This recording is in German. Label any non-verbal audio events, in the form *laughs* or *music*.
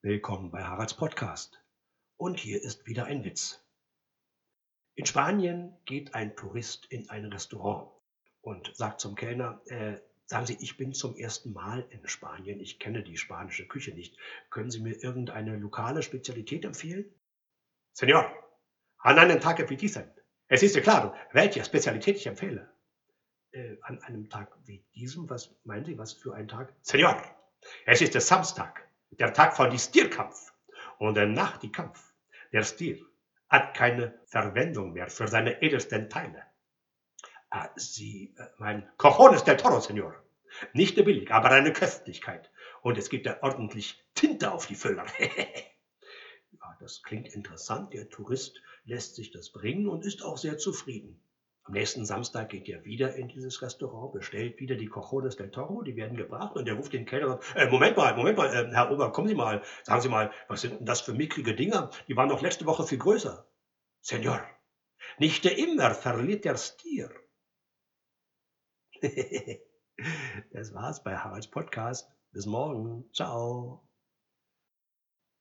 Willkommen bei Haralds Podcast. Und hier ist wieder ein Witz. In Spanien geht ein Tourist in ein Restaurant und sagt zum Kellner, äh, sagen Sie, ich bin zum ersten Mal in Spanien, ich kenne die spanische Küche nicht. Können Sie mir irgendeine lokale Spezialität empfehlen? Senor, an einem Tag wie. Es ist ja klar, welche Spezialität ich empfehle. Äh, an einem Tag wie diesem, was meinen Sie, was für ein Tag? Senor, es ist der Samstag, der Tag von dem Stierkampf. Und nach dem Kampf, der Stier hat keine Verwendung mehr für seine edelsten Teile. Ah, Sie äh, meinen Cojones del Toro, Senor. Nicht billig, aber eine Köstlichkeit. Und es gibt ja ordentlich Tinte auf die Füller. *laughs* ja, das klingt interessant. Der Tourist lässt sich das bringen und ist auch sehr zufrieden. Am nächsten Samstag geht er wieder in dieses Restaurant, bestellt wieder die Cojones del Toro, die werden gebracht und er ruft den Kellner und äh, Moment mal, Moment mal, äh, Herr Ober, kommen Sie mal, sagen Sie mal, was sind denn das für mickrige Dinger? Die waren doch letzte Woche viel größer. Senor, nicht immer verliert der Stier. *laughs* das war's bei Haralds Podcast. Bis morgen. Ciao.